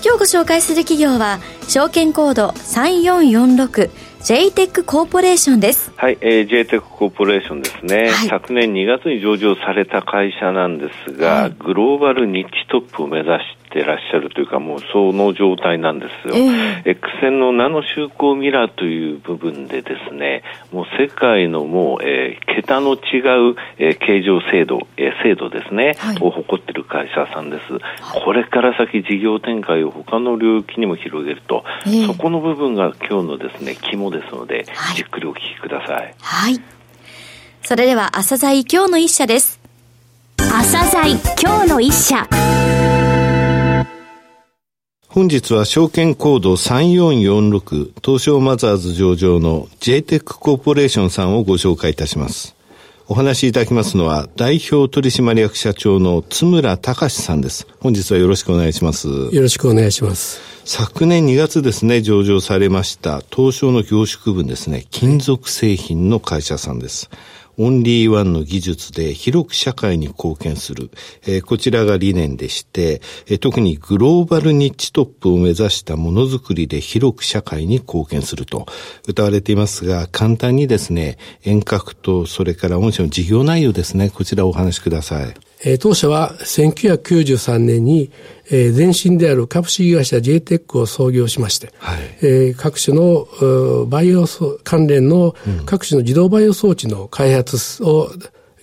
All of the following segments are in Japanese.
今日ご紹介する企業は証券コード3446 JTEC コーポレーションです。はい、えー、JTEC コーポレーションですね、はい、昨年2月に上場された会社なんですが、はい、グローバルニッチトップを目指してらっしゃるというか、もうその状態なんですよ。えー、X 線のナノ就航ミラーという部分でですね、もう世界のもう、えー、桁の違う、えー、形状精度、えー、精度ですね、はい、を誇っている会社さんです。これから先事業展開を他の領域にも広げると、えー、そこの部分が今日のですね、肝ですので、はい、じっくりお聞きください。はい。それでは、朝鮮今日の一社です。朝鮮今日の一社。本日は証券コード3446東証マザーズ上場の JTEC コーポレーションさんをご紹介いたします。お話しいただきますのは代表取締役社長の津村隆さんです。本日はよろしくお願いします。よろしくお願いします。昨年2月ですね、上場されました東証の凝縮分ですね、金属製品の会社さんです。オンリーワンの技術で広く社会に貢献する、えー、こちらが理念でして、えー、特にグローバルニッチトップを目指したものづくりで広く社会に貢献すると歌われていますが、簡単にですね、遠隔とそれから御社の事業内容ですね、こちらお話しください。えー、当社は1993年に、えー、前身である株式会社 JTEC を創業しまして、はい、えー、各種のバイオ関連の各種の自動バイオ装置の開発を、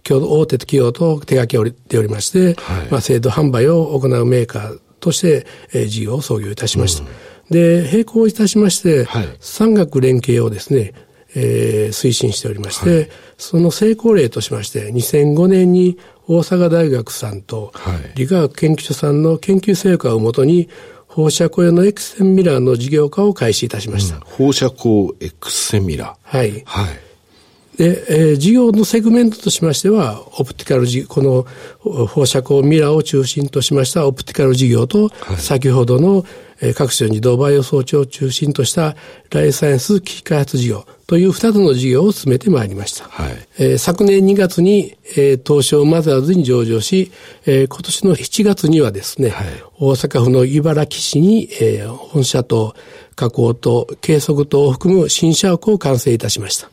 共同大手企業と手掛けておりまして、はい、まあ、制度販売を行うメーカーとして、えー、事業を創業いたしました。うん、で、並行いたしまして、はい、産学連携をですね、えー、推進しておりまして、はい、その成功例としまして、2005年に大阪大学さんと理化学研究所さんの研究成果をもとに、放射光用の X 線ミラーの事業化を開始いたしました。うん、放射光 X 線ミラー。はい。はい。で、えー、事業のセグメントとしましては、オプティカルこの放射光ミラーを中心としましたオプティカル事業と、はい、先ほどの、えー、各種自動バイオ装置を中心としたライフサイエンス機器開発事業という二つの事業を進めてまいりました。はい、えー、昨年2月に、えー、東証マザーズに上場し、えー、今年の7月にはですね、はい、大阪府の茨城市に、えー、本社と加工と計測等を含む新社屋を完成いたしました。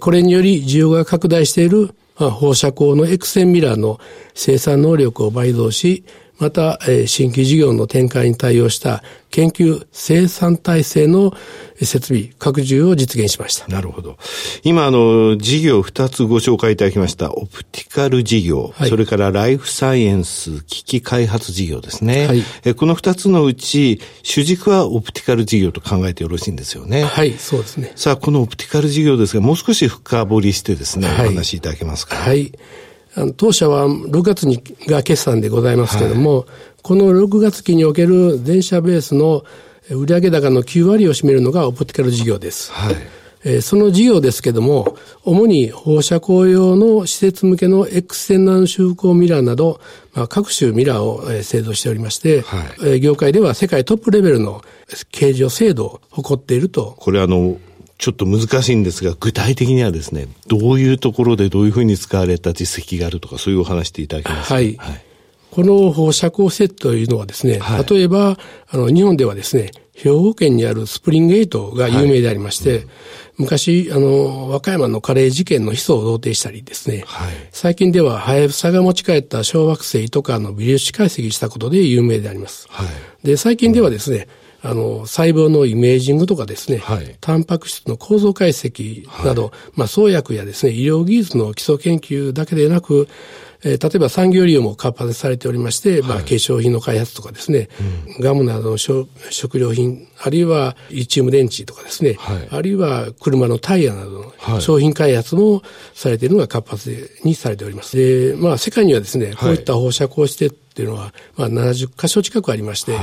これにより需要が拡大している放射光の X 線ミラーの生産能力を倍増し、また、新規事業の展開に対応した研究生産体制の設備拡充を実現しました。なるほど。今、あの、事業2つご紹介いただきました。オプティカル事業、はい、それからライフサイエンス機器開発事業ですね。はい、えこの2つのうち、主軸はオプティカル事業と考えてよろしいんですよね。はい、そうですね。さあ、このオプティカル事業ですが、もう少し深掘りしてですね、はい、お話しいただけますか？はい。あの当社は6月にが決算でございますけれども、はい、この6月期における全社ベースの売上高の9割を占めるのがオプティカル事業です。はいえー、その事業ですけども、主に放射光用の施設向けの X 線ナノ就航ミラーなど、まあ、各種ミラーを、えー、製造しておりまして、はいえー、業界では世界トップレベルの形状精度を誇っていると。これあの、ちょっと難しいんですが、具体的にはですね、どういうところでどういうふうに使われた実績があるとか、そういうお話していただけますか？はい。はい、この放射光セットというのはですね、はい、例えば、あの、日本ではですね、兵庫県にあるスプリングエイトが有名でありまして、はいうん、昔、あの、和歌山のカレー事件のヒ素を同定したりですね、はい、最近では、ハヤブサが持ち帰った小惑星とかの微粒子解析したことで有名であります。はい、で、最近ではですね、あの、細胞のイメージングとかですね、はい、タンパク質の構造解析など、はい、まあ、創薬やですね、医療技術の基礎研究だけでなく、えー、例えば産業利用も活発されておりまして、はい、まあ、化粧品の開発とかですね、うん、ガムなどの食料品、あるいはリチウム電池とかですね、はい、あるいは車のタイヤなどの商品開発もされているのが活発にされております。で、まあ、世界にはですね、こういった放射光してっていうのは、まあ、70箇所近くありまして、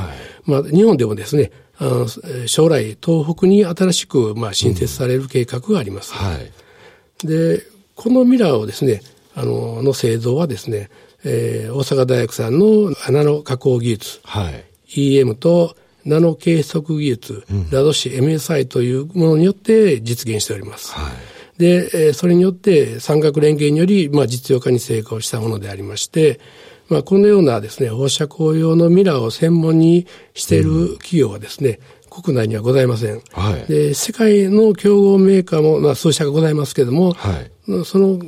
まあ、日本でもですね、あの将来、東北に新しく、まあ、新設される計画があります。うんはい、で、このミラーをですね、あの、の製造はですね、えー、大阪大学さんのナノ加工技術、はい、EM とナノ計測技術、うん、ラドシ MSI というものによって実現しております。はい、で、えー、それによって三角連携により、まあ、実用化に成功したものでありまして、まあ、このようなですね、放射光用のミラーを専門にしている企業はですね、うん、国内にはございません。はい、で、世界の競合メーカーも、まあ、数社がございますけれども、はい、その、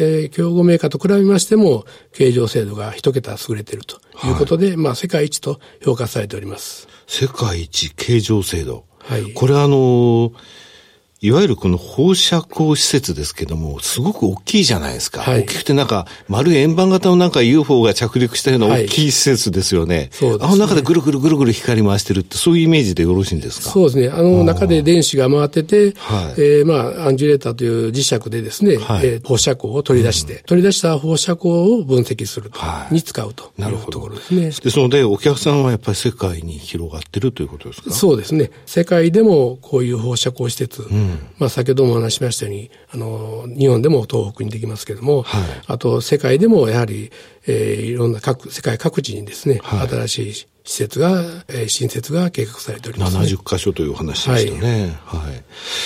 えー、競合メーカーと比べましても、形状精度が一桁優れているということで、はい、まあ、世界一と評価されております。世界一形状精度。はい。これあのーいわゆるこの放射光施設ですけども、すごく大きいじゃないですか。はい、大きくてなんか、丸い円盤型のなんか UFO が着陸したような大きい施設ですよね。はい、そうです、ね、あの中でぐるぐるぐるぐる光回してるって、そういうイメージでよろしいんですか？そうですね。あの中で電子が回ってて、はい、えー、まあ、アンジュレーターという磁石でですね、はい、えー、放射光を取り出して、うん、取り出した放射光を分析すると、はい、に使うというところですね。ですので、お客さんはやっぱり世界に広がってるということですか？そうですね。世界でもこういう放射光施設、うん、まあ先ほどもお話しましたように、あの、日本でも東北にできますけれども、はい、あと世界でもやはり、えー、いろんな各、世界各地にですね、はい、新しい施設が、えー、新設が計画されております、ね。70箇所というお話でしたね。はい。はい、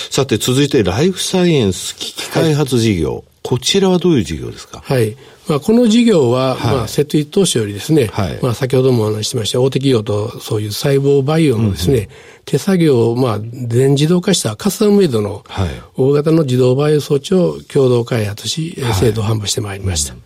さて、続いて、ライフサイエンス機器開発事業。はい、こちらはどういう事業ですか？はい。まあ、この事業は、はい、まあ、設立当初よりですね、はい、まあ、先ほどもお話ししました大手企業とそういう細胞培養のですね、うんうん、手作業を、まあ、全自動化したカスタムメイドの大型の自動培養装置を共同開発し、はい、制度販売してまいりました。うん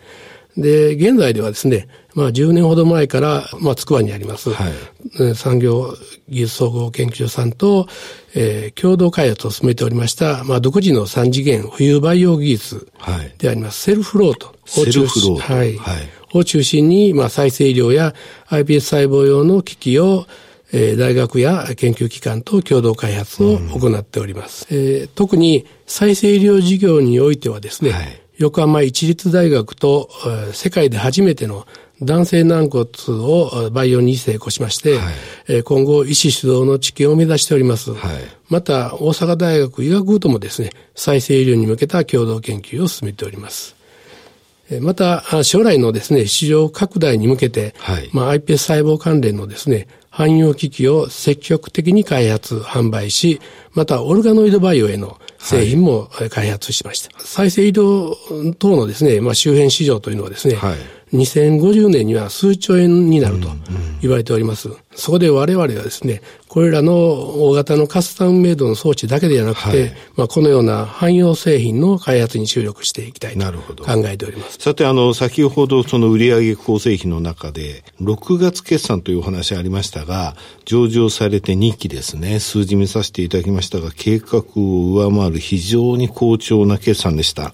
で、現在ではですね、まあ10年ほど前から、まあ、つくばにあります、はい、産業技術総合研究所さんと、えー、共同開発を進めておりました、まあ、独自の三次元浮遊培養技術であります、セルフロートを中心はい、はい、を中心に、まあ、再生医療や iPS 細胞用の機器をえー、大学や研究機関と共同開発を行っております。うん、えー、特に再生医療事業においてはですね、はい、横浜市立大学と、えー、世界で初めての男性軟骨を培養に成功しまして、はい、今後医師主導の治験を目指しております。はい、また、大阪大学医学部ともですね、再生医療に向けた共同研究を進めております。また、将来のですね、市場拡大に向けて、はい、まあ、iPS 細胞関連のですね、汎用機器を積極的に開発、販売し、また、オルガノイドバイオへの製品も開発しました。はい、再生医療等のですね、まあ、周辺市場というのはですね、はい2050年には数兆円になると言われております。そこで我々はですね、これらの大型のカスタムメイドの装置だけではなくて、はい、まあこのような汎用製品の開発に注力していきたいと考えております。さて、あの、先ほどその売上構成比の中で、6月決算というお話ありましたが、上場されて2期ですね、数字見させていただきましたが、計画を上回る非常に好調な決算でした。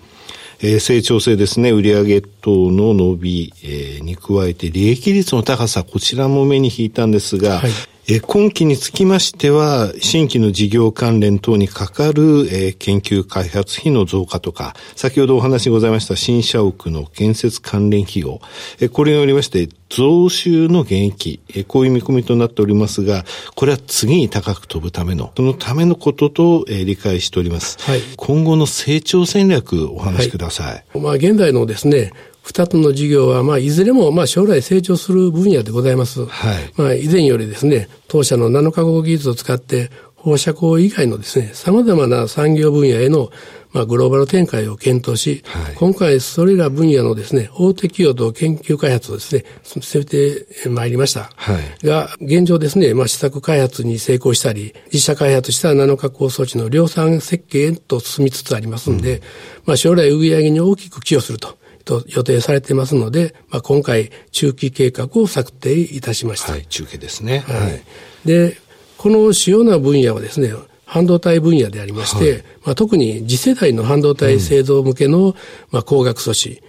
えー、成長性ですね、売上等の伸び、えー、に加えて利益率の高さ、こちらも目に引いたんですが、はい。今期につきましては、新規の事業関連等にかかる、え研究開発費の増加とか、先ほどお話ございました新社屋の建設関連費用、えこれによりまして、増収の減益、えこういう見込みとなっておりますが、これは次に高く飛ぶための、そのためのことと、え理解しております。はい、今後の成長戦略お話しください。はい、まあ現在のですね、二つの事業は、まあ、いずれも、まあ、将来成長する分野でございます。はい。まあ、以前よりですね、当社のナノ化合技術を使って、放射光以外のですね、様々な産業分野への、まあ、グローバル展開を検討し、はい、今回それら分野のですね、大手企業と研究開発をですね、進めてまいりました。はい、が、現状ですね、まあ、試作開発に成功したり、実写開発したナノ加工装置の量産設計へと進みつつありますんで、うん、まあ、将来売上に大きく寄与すると。と予定されていますので、まあ、今回中期計画を策定いたしました。はい、中継ですね。はい。で、この主要な分野はですね、半導体分野でありまして、はい、まあ、特に次世代の半導体製造向けの、まあ、光学素子、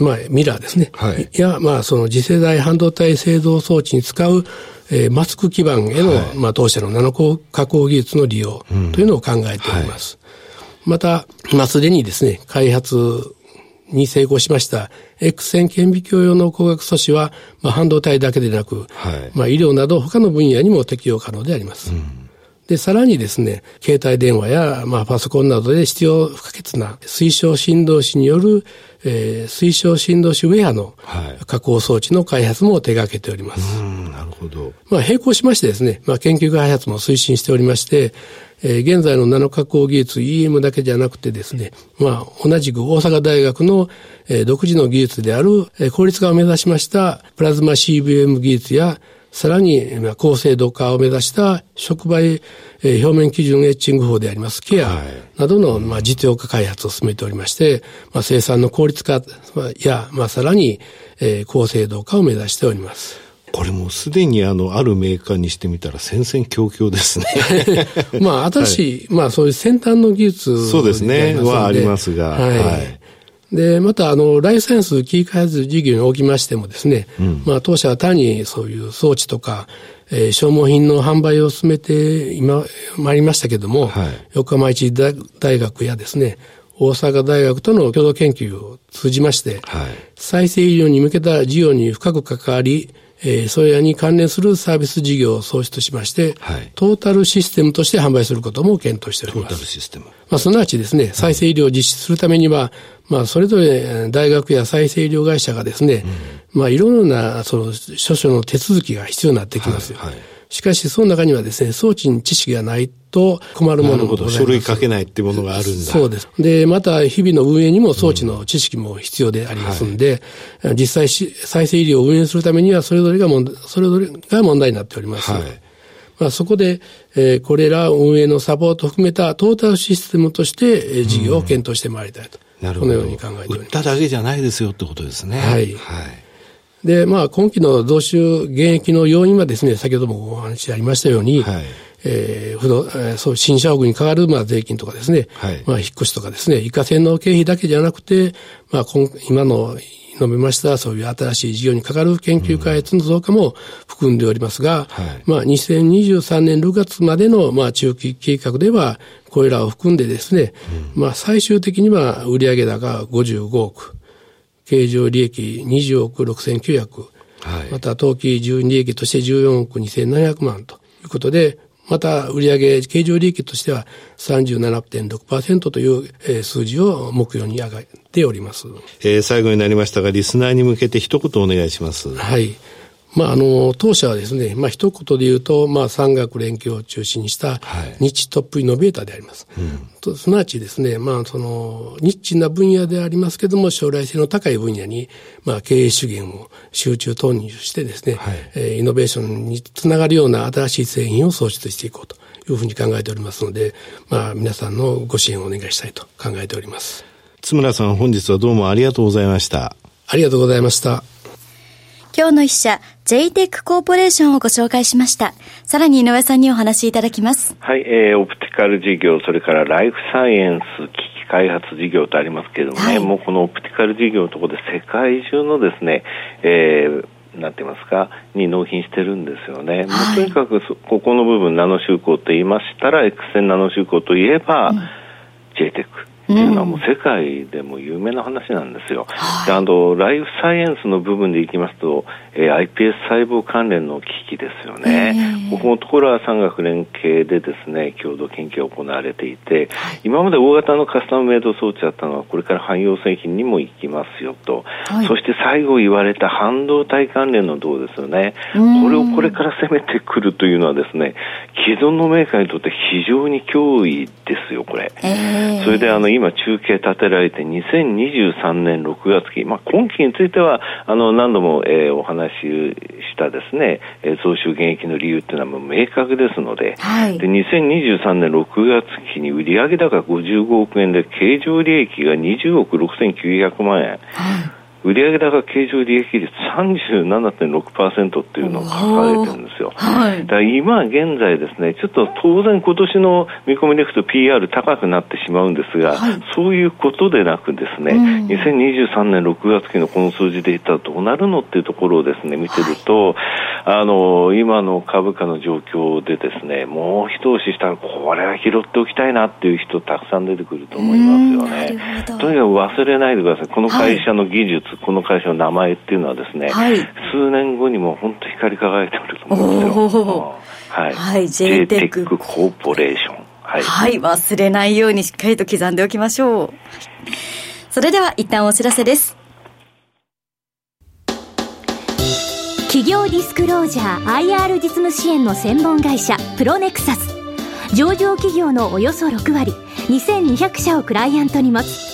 まあ、ミラーですね。はい。や、まあ、その次世代半導体製造装置に使う、えー、マスク基板への、はい、まあ、当社のナノ加工技術の利用というのを考えております。うんはい、また、まあ、すでにですね、開発に成功しました X 線顕微鏡用の光学素子は、まあ、半導体だけでなく、はい、まあ、医療など他の分野にも適用可能であります。うんで、さらにですね、携帯電話や、まあ、パソコンなどで必要不可欠な推奨振動子による、えー、推奨振動子ウェアの加工装置の開発も手掛けております。はい、なるほど。まあ、並行しましてですね、まあ、研究開発も推進しておりまして、えー、現在のナノ加工技術 EM だけじゃなくてですね、まあ、同じく大阪大学の、えー、独自の技術である、えー、効率化を目指しましたプラズマ CVM 技術やさらに、高精度化を目指した触媒、え表面基準エッチング法でありますケアなどの、まあ、実用化開発を進めておりまして、まあ、生産の効率化や、まあ、さらに、えー、高精度化を目指しております。これもすでにあの、あるメーカーにしてみたら戦々恐々ですね。まあ、新しい、はい、まあ、そういう先端の技術そうですね、はありますが、はい、はい。で、また、あの、ライフサイエンス機器開発事業におきましてもですね、うん、まあ、当社は単にそういう装置とか、えー、消耗品の販売を進めて今、参りましたけども、はい、横浜市大学やですね、大阪大学との共同研究を通じまして、はい、再生医療に向けた事業に深く関わり、えー、それらに関連するサービス事業を創出しまして、はい、トータルシステムとして販売することも検討しております。トータルシステム。まあ、すなわちですね、再生医療を実施するためには、まあ、それぞれ大学や再生医療会社がですね、うん、まあ、いろいろな、その、諸々の手続きが必要になってきます。はい、はいしかし、その中にはですね、装置に知識がないと困るものもござい。書類書けないっていうものがあるんだ。そうです。で、また、日々の運営にも装置の知識も必要でありますんで、うんはい、実際再生医療を運営するためには、それぞれが問題、それぞれが問題になっております。はいまあ、そこで、えー、これら運営のサポートを含めたトータルシステムとして、えー、事業を検討してまいりたいと。なるほど。このように考えております。売っただけじゃないですよってことですね。はい。はい。で、まあ、今期の増収減益の要因はですね、先ほどもお話ありましたように、はい、えー、不動、えー、そう、新社屋にかかる、まあ、税金とかですね、はい、まあ、引っ越しとかですね、以下線の経費だけじゃなくて、まあ、今今の述べました、そういう新しい事業にかかる研究開発の増加も含んでおりますが、うんはい、まあ、2023年6月までの、まあ、中期計画では、これらを含んでですね、うん、まあ、最終的には売上高55億、経常利益20億6900、はい、また当期純利益として14億2700万ということで、また売上経常利益としては37.6%という、えー、数字を目標に上げております。えー、最後になりましたが、リスナーに向けて一言お願いします。はい。まあ、あの、当社はですね、まあ、一言で言うと、まあ、産学連携を中心にした日トップイノベーターであります。はいうん、すなわちですね、まあ、その、ニッチな分野でありますけども、将来性の高い分野に、まあ、経営資源を集中投入してですね、はい、えー、イノベーションにつながるような新しい製品を創出していこうというふうに考えておりますので、まあ、皆さんのご支援をお願いしたいと考えております。津村さん、本日はどうもありがとうございました。ありがとうございました。今日の一社、JTEC コーポレーションをご紹介しました。さらに井上さんにお話しいただきます。はい、えー、オプティカル事業、それからライフサイエンス、機器開発事業とありますけれどもね、はい、もうこのオプティカル事業のところで世界中のですね、えー、なんてますか、に納品してるんですよね。はい、もうとにかくここの部分、ナノ就航と言いましたら、X 線ナノ就航といえば、うん、JTEC。っていうのはもう世界でも有名な話なんですよ。であのライフサイエンスの部分でいきますと、えー、iPS 細胞関連の機器ですよね。ここのところは産学連携でですね共同研究が行われていて、はい、今まで大型のカスタムメイド装置だったのはこれから汎用製品にも行きますよと、はい、そして最後言われた半導体関連の銅ですよね。これをこれから攻めてくるというのはですね既存のメーカーにとって非常に脅威ですよこれ。えー、それであの今中継立てられて2023年6月期、まあ、今期についてはあの何度も、えー、お話ししたですね、えー、増収減益の理由っていうのはもう明確ですので,、はい、で2023年6月期に売上高55億円で経常利益が20億6900万円。はい売上高経常利益率37.6%っていうのを書かれてるんですよ。はい、だ今現在ですね、ちょっと当然今年の見込みでいくと PR 高くなってしまうんですが、はい、そういうことでなくですね、うん、2023年6月期のこの数字でいったらどうなるのっていうところをですね、見てると、はい、あの、今の株価の状況でですね、もう一押ししたらこれは拾っておきたいなっていう人たくさん出てくると思いますよね。とにかく忘れないでください。この会社の技術、この会社の名前っていうのはですね、数年後にも本当光り輝いてくると思うんですよ。はい。はい、j テックコーポレーション。はい、はい、忘れないようにしっかりと刻んでおきましょう。それでは一旦お知らせです。企業ディスクロージャー IR 実務支援の専門会社プロネクサス上場企業のおよそ6割2200社をクライアントに持つ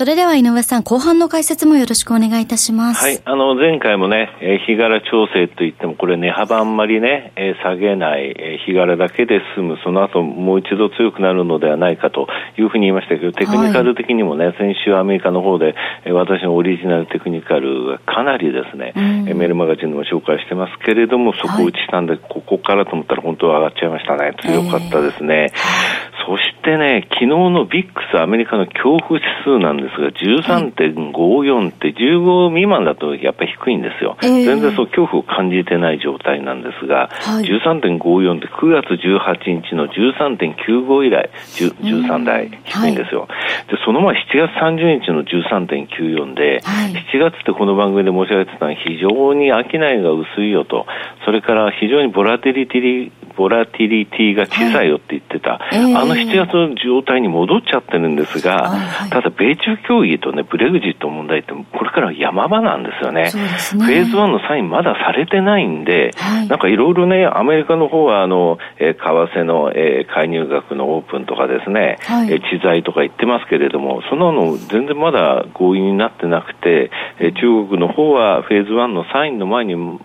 それでは井上さん、後半の解説もよろしくお願いいたします。はい、あの、前回もね、えー、日柄調整といっても、これ値幅あんまりね、えー、下げない、えー、日柄だけで済む、その後もう一度強くなるのではないかというふうに言いましたけど、テクニカル的にもね、はい、先週アメリカの方で、えー、私のオリジナルテクニカルがかなりですね、うん、えー、メールマガジンでも紹介してますけれども、底を打ちしたんで、はい、ここからと思ったら本当は上がっちゃいましたね。強かったですね。そしてね、昨日の VIX アメリカの恐怖指数なんですが、13.54って15未満だとやっぱり低いんですよ。えー、全然そう恐怖を感じてない状態なんですが、はい、13.54って9月18日の13.95以来、13台低いんですよ。はい、で、その前7月30日の13.94で、はい、7月ってこの番組で申し上げてたのは非常に商いが薄いよと、それから非常にボラテリティボラティリティが小さいよって言ってた、はいえー、あの7月の状態に戻っちゃってるんですが、はい、ただ米中協議とね、ブレグジット問題ってこれから山場なんですよね。ねフェーズ1のサインまだされてないんで、はい、なんかいろいろね、アメリカの方はあの、えー、為替の、えー、介入額のオープンとかですね、はい、えー、知財とか言ってますけれども、そんなの全然まだ合意になってなくて、えー、中国の方はフェーズ1のサインの前にも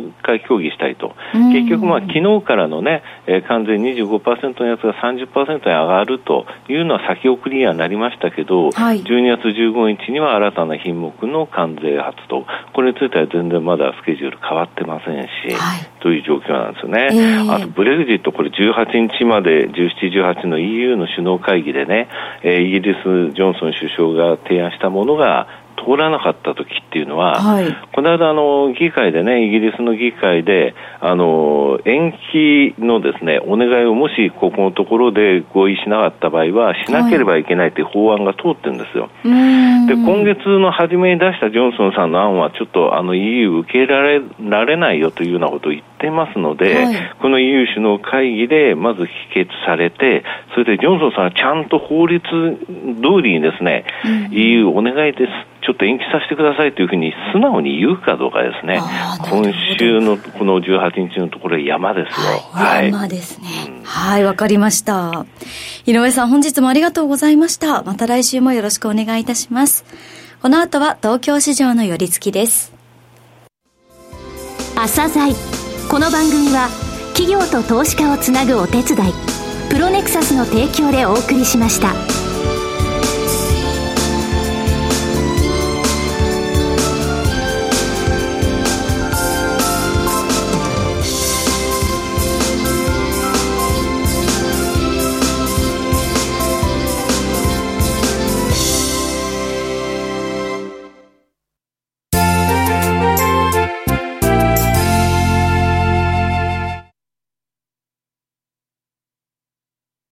う一回協議したいと。結局まあ昨日からのね、えー、関税25%のやつが30%に上がるというのは先送りにはなりましたけど、はい、12月15日には新たな品目の関税発動、これについては全然まだスケジュール変わってませんし、はい、という状況なんですよね。えー、あとブレグジット、これ18日まで17、18の EU の首脳会議でね、えー、イギリス、ジョンソン首相が提案したものが通らなかった時っていうのは、はい、この間あの議会でねイギリスの議会であの延期のですねお願いをもしここのところで合意しなかった場合はしなければいけないという法案が通ってるんですよ。はい、で今月の初めに出したジョンソンさんの案はちょっとあの EU 受け入れられられないよというようなことを言ってますので、はい、この EU 首脳会議でまず否決されてそれでジョンソンさんはちゃんと法律通りにですね、うん、EU お願いですちょっと延期させてくださいというふうに素直に言うかどうかですね。今週のこの18日のところ山ですよ。はい、山ですね。うん、はい、わかりました。井上さん本日もありがとうございました。また来週もよろしくお願いいたします。この後は東京市場の寄り付きです。朝鮮この番組は企業と投資家をつなぐお手伝いプロネクサスの提供でお送りしました。